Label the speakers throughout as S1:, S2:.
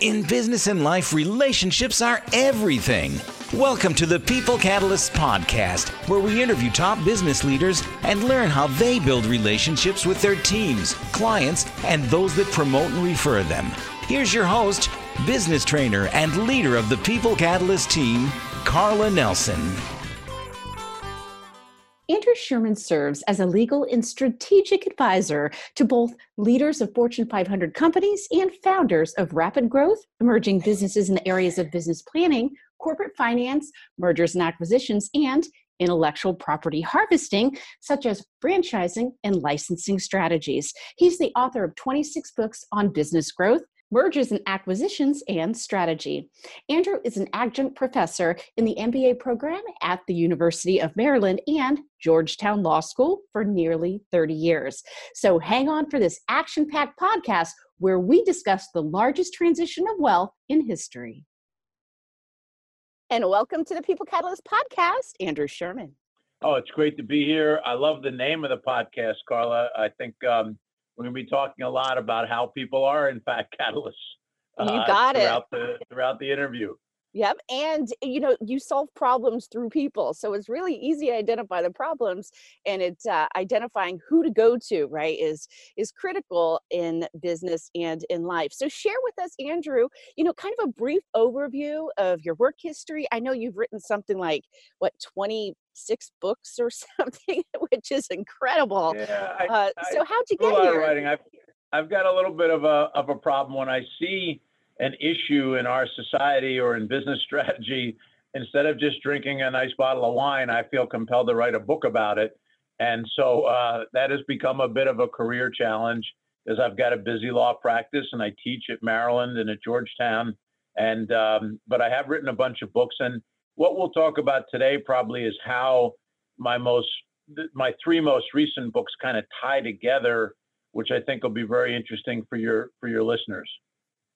S1: In business and life, relationships are everything. Welcome to the People Catalysts podcast, where we interview top business leaders and learn how they build relationships with their teams, clients, and those that promote and refer them. Here's your host, business trainer, and leader of the People Catalyst team, Carla Nelson.
S2: Sherman serves as a legal and strategic advisor to both leaders of Fortune 500 companies and founders of rapid growth, emerging businesses in the areas of business planning, corporate finance, mergers and acquisitions, and intellectual property harvesting, such as franchising and licensing strategies. He's the author of 26 books on business growth, mergers and acquisitions, and strategy. Andrew is an adjunct professor in the MBA program at the University of Maryland and Georgetown Law School for nearly 30 years. So hang on for this action packed podcast where we discuss the largest transition of wealth in history. And welcome to the People Catalyst podcast, Andrew Sherman.
S3: Oh, it's great to be here. I love the name of the podcast, Carla. I think um, we're going to be talking a lot about how people are, in fact, catalysts.
S2: You uh, got
S3: throughout
S2: it.
S3: The, throughout the interview.
S2: Yep. And, you know, you solve problems through people. So it's really easy to identify the problems and it's uh, identifying who to go to, right, is, is critical in business and in life. So share with us, Andrew, you know, kind of a brief overview of your work history. I know you've written something like, what, 26 books or something, which is incredible.
S3: Yeah, I,
S2: uh, so how'd you
S3: get
S2: here?
S3: Writing. I've, I've got a little bit of a, of a problem when I see an issue in our society or in business strategy, instead of just drinking a nice bottle of wine, I feel compelled to write a book about it. And so uh, that has become a bit of a career challenge as I've got a busy law practice and I teach at Maryland and at Georgetown. And um, but I have written a bunch of books, and what we'll talk about today probably is how my most my three most recent books kind of tie together, which I think will be very interesting for your for your listeners.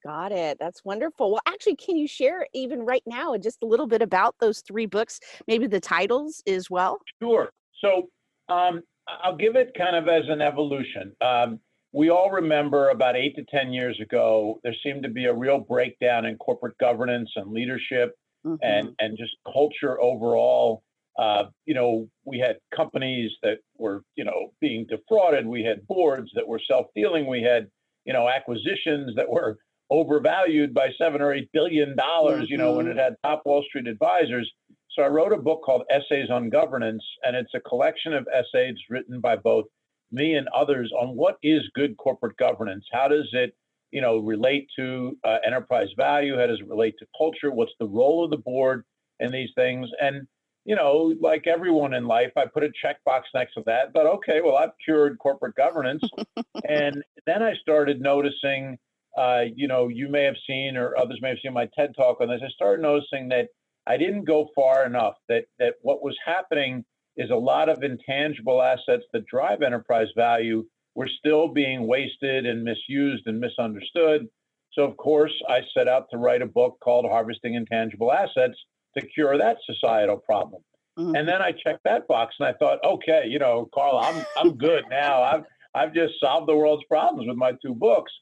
S2: Got it. That's wonderful. Well, actually, can you share even right now just a little bit about those three books, maybe the titles as well?
S3: Sure. So um, I'll give it kind of as an evolution. Um, we all remember about eight to 10 years ago, there seemed to be a real breakdown in corporate governance and leadership mm-hmm. and, and just culture overall. Uh, you know, we had companies that were, you know, being defrauded. We had boards that were self-dealing. We had, you know, acquisitions that were overvalued by seven or eight billion dollars, mm-hmm. you know, when it mm-hmm. had top Wall Street advisors. So I wrote a book called Essays on Governance, and it's a collection of essays written by both me and others on what is good corporate governance. How does it, you know, relate to uh, enterprise value? How does it relate to culture? What's the role of the board in these things? And you know, like everyone in life, I put a checkbox next to that. But okay, well, I've cured corporate governance, and then I started noticing uh, you know, you may have seen or others may have seen my TED talk on this. I started noticing that I didn't go far enough. That that what was happening is a lot of intangible assets that drive enterprise value were still being wasted and misused and misunderstood. So of course, I set out to write a book called Harvesting Intangible Assets to cure that societal problem. Mm-hmm. And then I checked that box and I thought, okay, you know, Carl, I'm I'm good now. I've I've just solved the world's problems with my two books.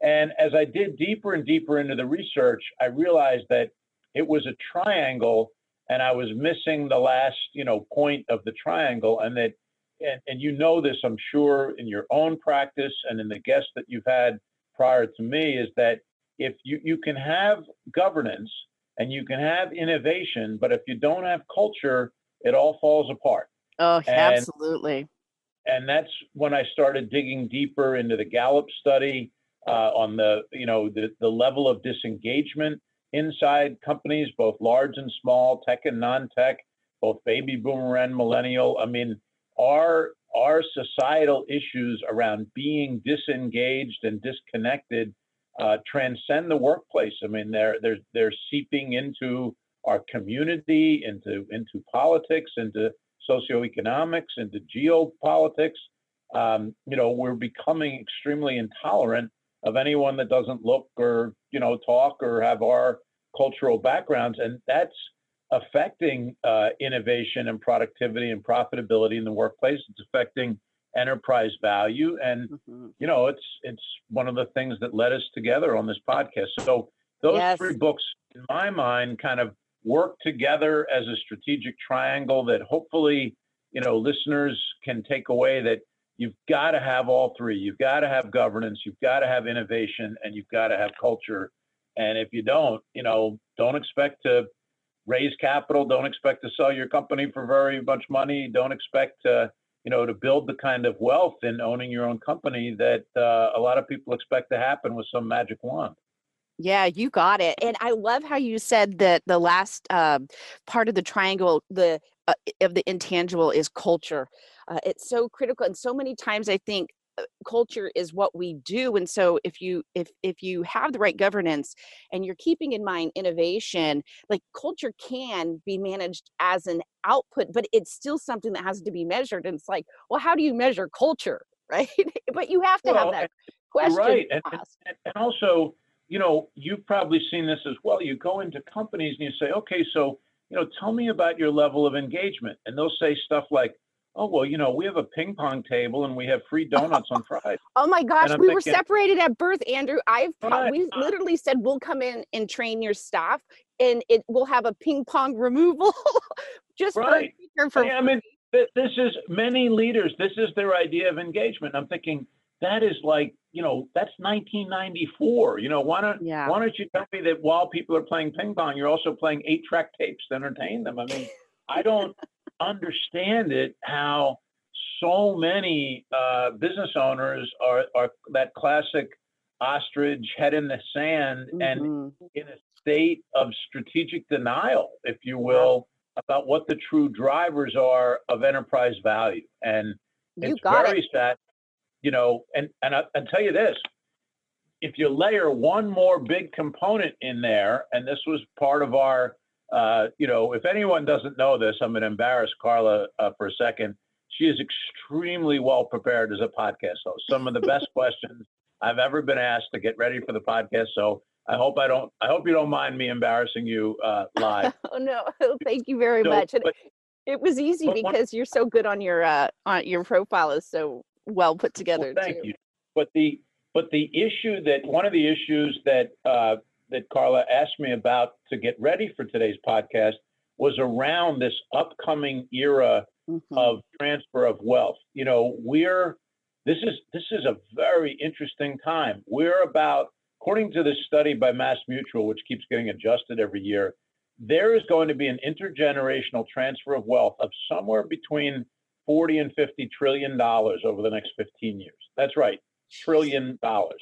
S3: And as I did deeper and deeper into the research, I realized that it was a triangle and I was missing the last, you know, point of the triangle. And that, and, and you know this, I'm sure, in your own practice and in the guests that you've had prior to me, is that if you, you can have governance and you can have innovation, but if you don't have culture, it all falls apart.
S2: Oh, and, absolutely.
S3: And that's when I started digging deeper into the Gallup study uh, on the you know the, the level of disengagement inside companies, both large and small, tech and non-tech, both baby boomer and millennial. I mean, our our societal issues around being disengaged and disconnected uh, transcend the workplace. I mean, they're they're they're seeping into our community, into into politics, into socioeconomics, into geopolitics. Um, you know, we're becoming extremely intolerant of anyone that doesn't look or you know talk or have our cultural backgrounds, and that's affecting uh, innovation and productivity and profitability in the workplace. It's affecting enterprise value, and mm-hmm. you know it's it's one of the things that led us together on this podcast. So Those
S2: Yes.
S3: three books, in my mind, kind of work together as a strategic triangle that hopefully, you know, listeners can take away that you've got to have all three. You've got to have governance, you've got to have innovation, and you've got to have culture. And if you don't, you know, don't expect to raise capital, don't expect to sell your company for very much money, don't expect to, you know, to build the kind of wealth in owning your own company that uh, a lot of people expect to happen with some magic wand.
S2: Yeah, you got it. And I love how you said that the last um, part of the triangle, the uh, of the intangible is culture. Uh, it's so critical, and so many times I think uh, culture is what we do. And so if you if if you have the right governance and you're keeping in mind innovation, like culture can be managed as an output, but it's still something that has to be measured. And it's like, well, how do you measure culture, right? but you have to
S3: Well,
S2: have that question
S3: right, and- And and also, you know, you've probably seen this as well. You go into companies and you say, okay, so, you know, tell me about your level of engagement. And they'll say stuff like, oh, well, you know, we have a ping pong table and we have free donuts on Friday.
S2: Oh my gosh, we were separated at birth, Andrew. I've
S3: Right.
S2: we literally said we'll come in and train your staff, and it will have a ping pong removal just
S3: Right.
S2: for
S3: I mean, th- this is many leaders, this is their idea of engagement. I'm thinking, that is like, you know, that's 1994. You know, why don't,
S2: yeah.
S3: why don't you tell me that while people are playing ping pong, you're also playing eight track tapes to entertain them? I mean, I don't understand it how so many uh, business owners are, are that classic ostrich head in the sand and
S2: Mhm.
S3: in a state of strategic denial, if you will, about what the true drivers are of enterprise value. And
S2: You
S3: it's
S2: got
S3: very
S2: it.
S3: sad, you know, and, and I, I'll tell you this, if you layer one more big component in there, and this was part of our, uh, you know, if anyone doesn't know this, I'm going to embarrass Carla uh, for a second. She is extremely well prepared as a podcast host. Some of the best questions I've ever been asked to get ready for the podcast. So I hope I don't, I hope you don't mind me embarrassing you uh, live.
S2: Oh no, thank you very
S3: So,
S2: much. And
S3: but-
S2: it was easy
S3: but one-
S2: because you're so good on your uh on your profile is so well put together
S3: Well, thank
S2: too.
S3: you. But the but the issue that one of the issues that uh, that Carla asked me about to get ready for today's podcast was around this upcoming era
S2: Mhm.
S3: of transfer of wealth. You know, we're this is this is a very interesting time. We're about, according to this study by Mass Mutual, which keeps getting adjusted every year, there is going to be an intergenerational transfer of wealth of somewhere between 40 and 50 trillion dollars over the next 15 years. That's right, trillion dollars.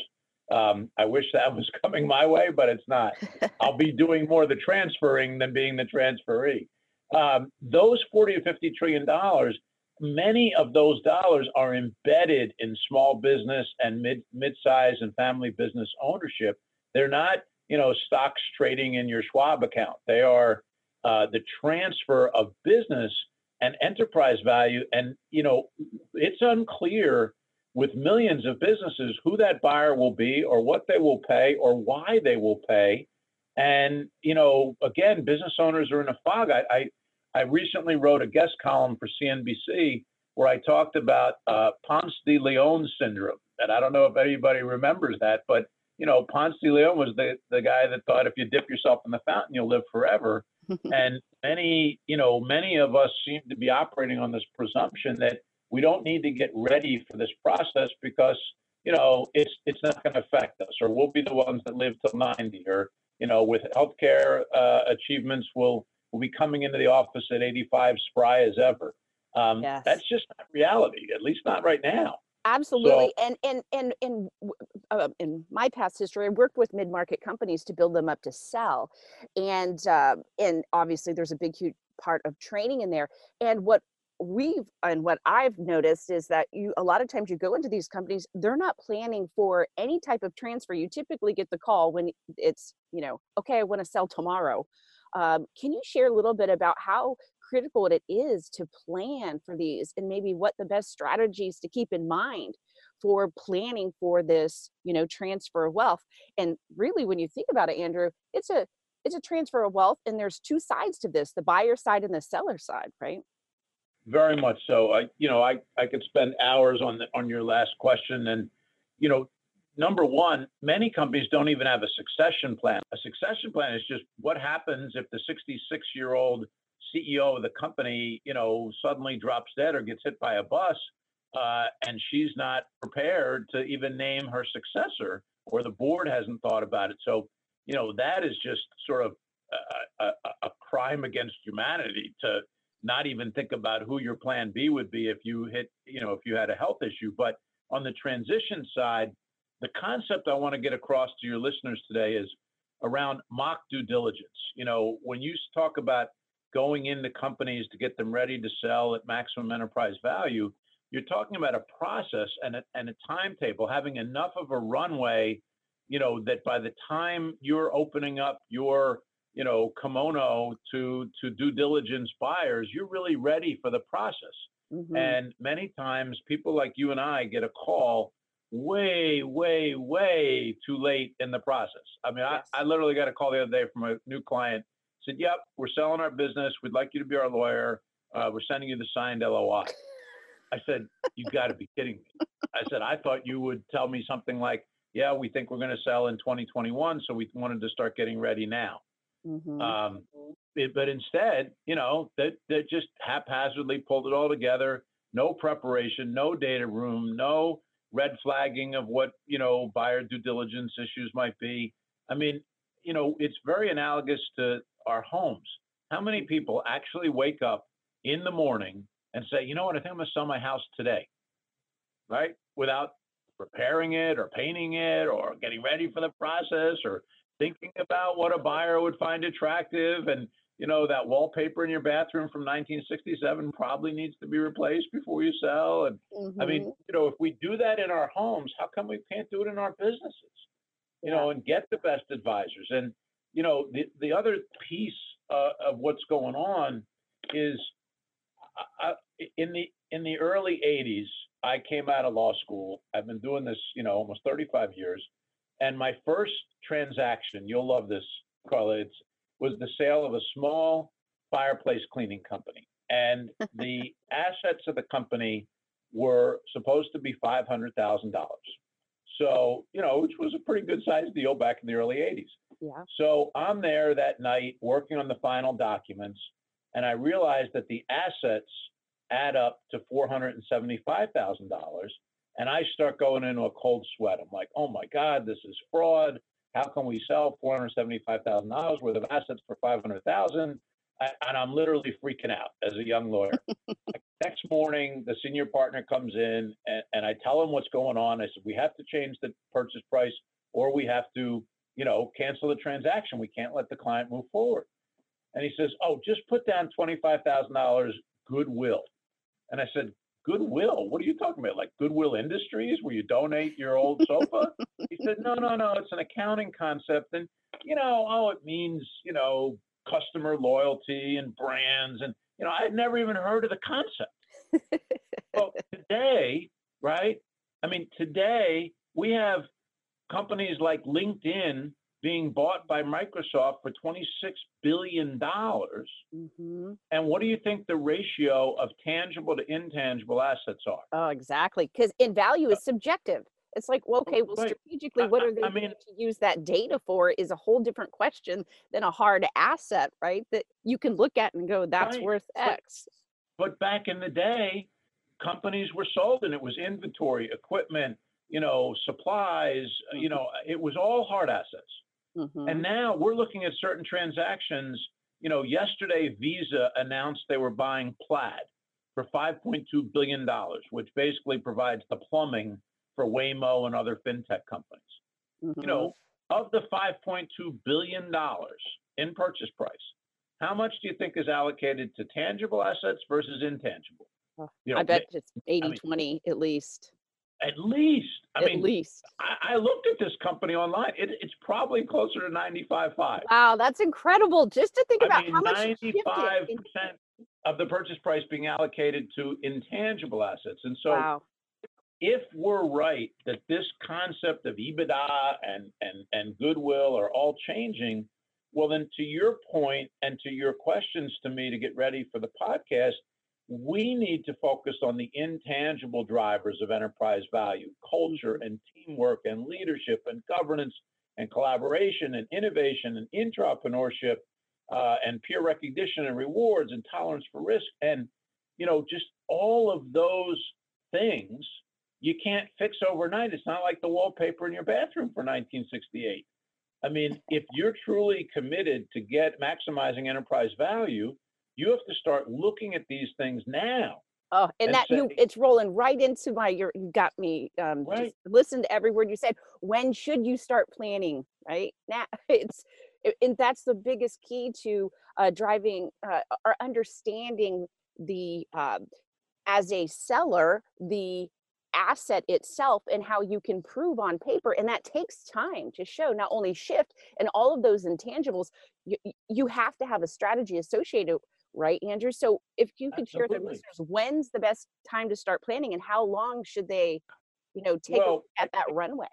S3: Um, I wish that was coming my way, but it's not. I'll be doing more of the transferring than being the transferee. Um, those 40 to 50 trillion dollars, many of those dollars are embedded in small business and mid mid-size and family business ownership. They're not, you know, stocks trading in your Schwab account. They are uh, the transfer of business and enterprise value. And you know, it's unclear with millions of businesses who that buyer will be, or what they will pay, or why they will pay. And you know, again, business owners are in a fog. I I, I recently wrote a guest column for CNBC where I talked about uh, Ponce de Leon syndrome, and I don't know if anybody remembers that, but you know, Ponce de Leon was the the guy that thought if you dip yourself in the fountain, you'll live forever. and many, you know, many of us seem to be operating on this presumption that we don't need to get ready for this process because you know it's it's not going to affect us, or we'll be the ones that live till 90, or you know, with healthcare uh, achievements, we'll we'll be coming into the office at 85, spry as ever. Um,
S2: Yes.
S3: That's just not reality, at least not right now.
S2: Absolutely, and and and and w- uh, in my past history, I worked with mid-market companies to build them up to sell, and uh, and obviously there's a big huge part of training in there. And what we've and what I've noticed is that you a lot of times you go into these companies, they're not planning for any type of transfer. You typically get the call when it's you know, okay, I want to sell tomorrow. Um, can you share a little bit about how critical it is to plan for these and maybe what the best strategies to keep in mind for planning for this you know transfer of wealth and really when you think about it andrew it's a it's a transfer of wealth and there's two sides to this the buyer side and the seller side right
S3: Very much so. I, you know, I, I could spend hours on the, on your last question, and you know, number one, many companies don't even have a succession plan. A succession plan is just what happens if the 66 year old CEO of the company, you know, suddenly drops dead or gets hit by a bus, uh, and she's not prepared to even name her successor, or the board hasn't thought about it. So, you know, that is just sort of a, a, a crime against humanity to not even think about who your plan B would be if you hit, you know, if you had a health issue. But on the transition side, the concept I want to get across to your listeners today is around mock due diligence. You know, when you talk about going into companies to get them ready to sell at maximum enterprise value, you're talking about a process and a, and a timetable, having enough of a runway, you know, that by the time you're opening up your, you know, kimono to to due diligence buyers, you're really ready for the process. Mm-hmm. And many times, people like you and I get a call way, way, way too late in the process. I mean, yes. I, I literally got a call the other day from a new client. Said, "Yep, we're selling our business. We'd like you to be our lawyer. Uh, we're sending you the signed LOI." I said, "You got to be kidding me!" I said, "I thought you would tell me something like, yeah, we think we're going to sell in 2021, so we wanted to start getting ready now." Mm-hmm. Um, it, but instead, you know, that that just haphazardly pulled it all together. No preparation, no data room, no red flagging of what you know buyer due diligence issues might be. I mean, you know, it's very analogous to our homes. How many people actually wake up in the morning and say, you know what, I think I'm going to sell my house today, right? Without repairing it or painting it or getting ready for the process or thinking about what a buyer would find attractive and you know that wallpaper in your bathroom from 1967 probably needs to be replaced before you sell and mm-hmm. i mean mm-hmm. you know if we do that in our homes how come we can't do it in our businesses you yeah. know and get the best advisors and you know the the other piece uh, of what's going on is I, in the in the early 80s i came out of law school i've been doing this you know almost 35 years and my first transaction you'll love this carla it's was the sale of a small fireplace cleaning company. And the assets of the company were supposed to be $500,000. So, you know, which was a pretty good sized deal back in the early 80s. Yeah. So I'm there that night working on the final documents, and I realized that the assets add up to $475,000. And I start going into a cold sweat. I'm like, oh my God, this is fraud. How can we sell $475,000 worth of assets for $500,000?" And I'm literally freaking out as a young lawyer. Next morning, the senior partner comes in and, and I tell him what's going on. I said, we have to change the purchase price or we have to, you know, cancel the transaction. We can't let the client move forward. And he says, oh, just put down $25,000 goodwill. And I said, Goodwill? What are you talking about? Like Goodwill Industries, where you donate your old sofa? he said, No, no, no. It's an accounting concept. And, you know, oh, it means, you know, customer loyalty and brands. And, you know, I'd never even heard of the concept. well, today, right? I mean, today we have companies like LinkedIn being bought by Microsoft for $26 billion. Mm-hmm. And what do you think the ratio of tangible to intangible assets are?
S2: Oh, exactly. Because in value is subjective. It's like, well, okay, well, strategically, what are they I mean, to use that data for is a whole different question than a hard asset, right? That you can look at and go, that's right. worth X.
S3: But, but back in the day, companies were sold and it was inventory, equipment, you know, supplies, you mm-hmm. know, it was all hard assets. Mm-hmm. And now we're looking at certain transactions. You know, yesterday Visa announced they were buying Plaid for $5.2 billion, which basically provides the plumbing for Venmo and other fintech companies. Mm-hmm. You know, of the $5.2 billion in purchase price, how much do you think is allocated to tangible assets versus intangible?
S2: you know, I bet it's 80 I mean, 20 at least.
S3: At least. I
S2: At
S3: mean,
S2: least.
S3: I, I, looked at this company online. It, it's probably closer to 95.5.
S2: Wow, that's incredible. Just to think about
S3: I mean,
S2: how much
S3: 95% of the purchase price being allocated to intangible assets. And so wow. if we're right that this concept of EBITDA and, and, and goodwill are all changing, well, then to your point and to your questions to me to get ready for the podcast, we need to focus on the intangible drivers of enterprise value culture and teamwork and leadership and governance and collaboration and innovation and entrepreneurship uh, and peer recognition and rewards and tolerance for risk and you know just all of those things you can't fix overnight. It's not like the wallpaper in your bathroom for 1968 i mean if you're truly committed to get maximizing enterprise value you have to start looking at these things now.
S2: Oh, and, and that say, you it's rolling right into my you you got me um right. just listen to every word you said. When should you start planning? Right? Now it's and that's the biggest key to uh, driving uh, or understanding the uh, as a seller the asset itself and how you can prove on paper and that takes time to show not only shift and all of those intangibles you, you have to have a strategy associated right, Andrew? So if you could Absolutely. share with listeners, when's the best time to start planning and how long should they, you know, take well, at that runway?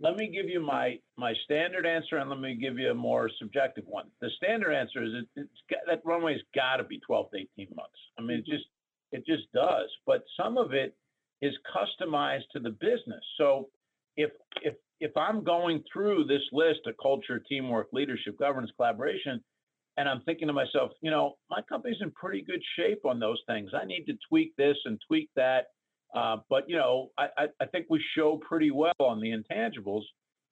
S3: Let me give you my my standard answer, and let me give you a more subjective one. The standard answer is it, it's got, that runway's got to be 12 to 18 months. I mean, mm-hmm. it just it just does. But some of it is customized to the business. So if if if I'm going through this list of culture, teamwork, leadership, governance, collaboration, and I'm thinking to myself, you know, my company's in pretty good shape on those things. I need to tweak this and tweak that. Uh, but you know, I, I think we show pretty well on the intangibles.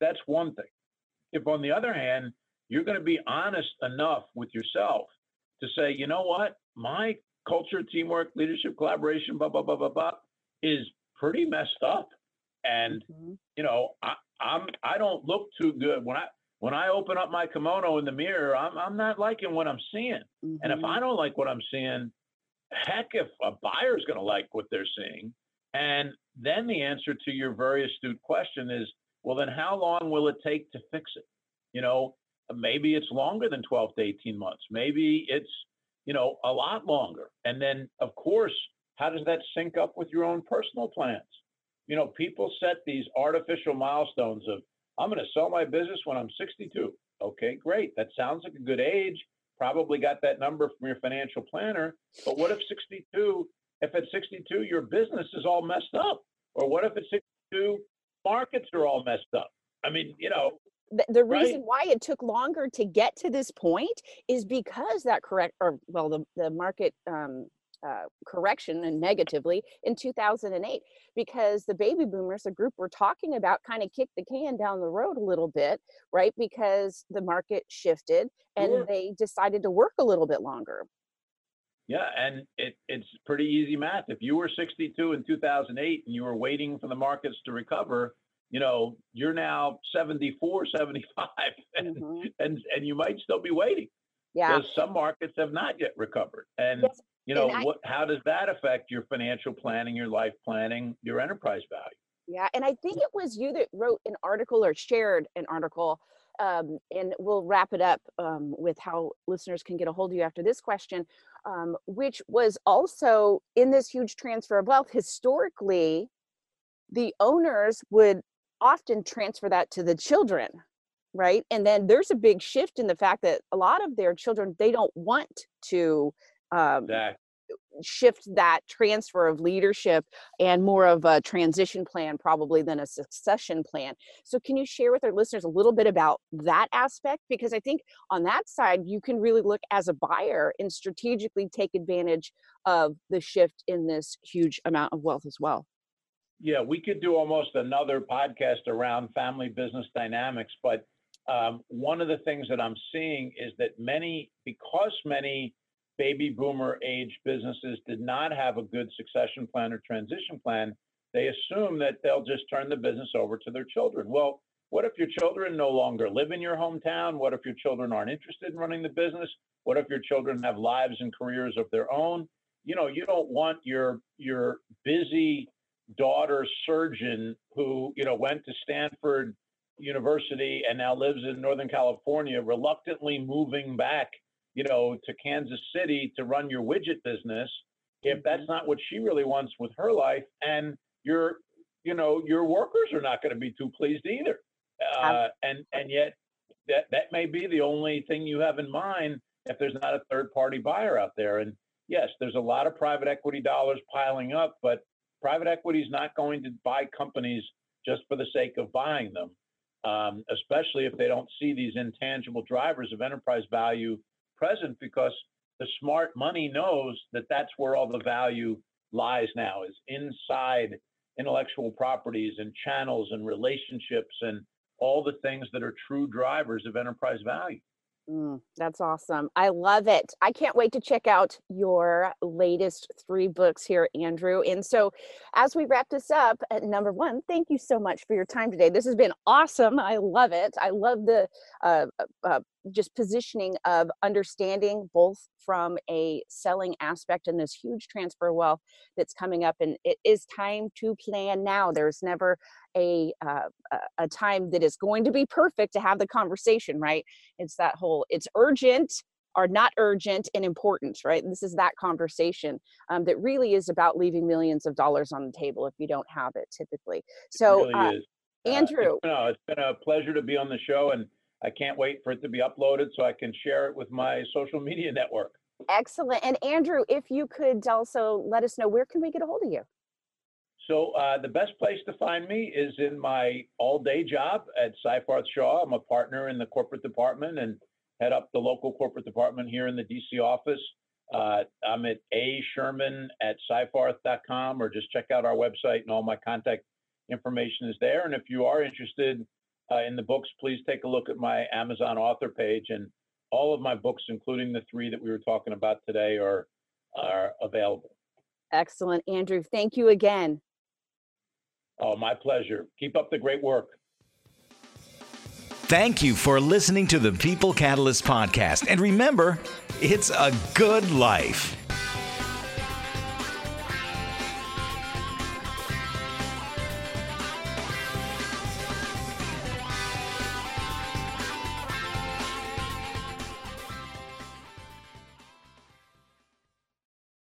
S3: That's one thing. If on the other hand, you're going to be honest enough with yourself to say, you know what, my culture, teamwork, leadership, collaboration, blah blah blah blah blah, is pretty messed up. And mm-hmm. you know, I, I'm I don't look too good when I when I open up my kimono in the mirror, I'm I'm not liking what I'm seeing. Mm-hmm. And if I mm-hmm. don't like what I'm seeing, heck, if a buyer's going to like what they're seeing, and then the answer to your very astute question is, well, then how long will it take to fix it? You know, maybe it's longer than 12 to 18 months. Maybe it's you know a lot longer. And then, of course, how does that sync up with your own personal plans? You know, people set these artificial milestones of I'm going to sell my business when I'm 62. Okay, great. That sounds like a good age. Probably got that number from your financial planner. But what if 62, if at 62 your business is all messed up? Or what if at 62 markets are all messed up? I mean, you know,
S2: the, the reason right? why it took longer to get to this point is because that correct or well the, the market um, uh, correction and negatively in 2008 because the baby boomers, the group we're talking about, kind of kicked the can down the road a little bit, right? Because the market shifted and sure. they decided to work a little bit longer.
S3: Yeah, and it, it's pretty easy math. If you were 62 in 2008 and you were waiting for the markets to recover, you know, you're now 74, 75, and, mm-hmm. and, and you might still be waiting. Yeah. Because some markets have not yet recovered. And yes you know I, what how does that affect your financial planning your life planning your enterprise value?
S2: Yeah and i think it was you that wrote an article or shared an article um, and we'll wrap it up um, with how listeners can get a hold of you after this question um, which was also in this huge transfer of wealth historically the owners would often transfer that to the children right? And then there's a big shift in the fact that a lot of their children they don't want to um, shift that transfer of leadership and more of a transition plan probably than a succession plan. So can you share with our listeners a little bit about that aspect? Because i think on that side you can really look as a buyer and strategically take advantage of the shift in this huge amount of wealth as well.
S3: Yeah we could do almost another podcast around family business dynamics but um, one of the things that i'm seeing is that many because many baby boomer age businesses did not have a good succession plan or transition plan, they assume that they'll just turn the business over to their children. Well, what if your children no longer live in your hometown? What if your children aren't interested in running the business? What if your children have lives and careers of their own? You know, you don't want your your busy daughter surgeon who, you know, went to Stanford University and now lives in Northern California reluctantly moving back you know, to Kansas City to run your widget business if that's mm-hmm. not what she really wants with her life and your you know your workers are not going to be too pleased either uh, and and yet that that may be the only thing you have in mind if there's not a third party buyer out there and yes, there's a lot of private equity dollars piling up, but private equity is not going to buy companies just for the sake of buying them, um, especially if they don't see these intangible drivers of enterprise value present because the smart money knows that that's where all the value lies now is inside intellectual properties and channels and relationships and all the things that are true drivers of enterprise value.
S2: Mm, that's awesome. I love it. I can't wait to check out your latest three books here, Andrew. And so, as we wrap this up, at number one, thank you so much for your time today. This has been awesome. I love it. I love the uh, uh, uh just positioning of understanding both from a selling aspect and this huge transfer wealth that's coming up and it is time to plan now there's never a uh, a time that is going to be perfect to have the conversation right it's that whole it's urgent are not urgent and important, right? This is that conversation um, that really is about leaving millions of dollars on the table if you don't have it typically. So,
S3: really uh,
S2: uh Andrew.
S3: Uh, no, it's been a pleasure to be on the show and I can't wait for it to be uploaded so I can share it with my social media network.
S2: Excellent. And Andrew, if you could also let us know where can we get a hold of you?
S3: So uh, the best place to find me is in my all-day job at Seyfarth Shaw. I'm a partner in the corporate department and head up the local corporate department here in the DC office. Uh, I'm at a sherman at seyfarth.com or just check out our website and all my contact information is there. And if you are interested uh, in the books, please take a look at my Amazon author page. And all of my books, including the three that we were talking about today, are, are available.
S2: Excellent. Andrew, thank you again.
S3: Oh, my pleasure. Keep up the great work.
S1: Thank you for listening to the People Catalyst podcast. And remember, it's a good life.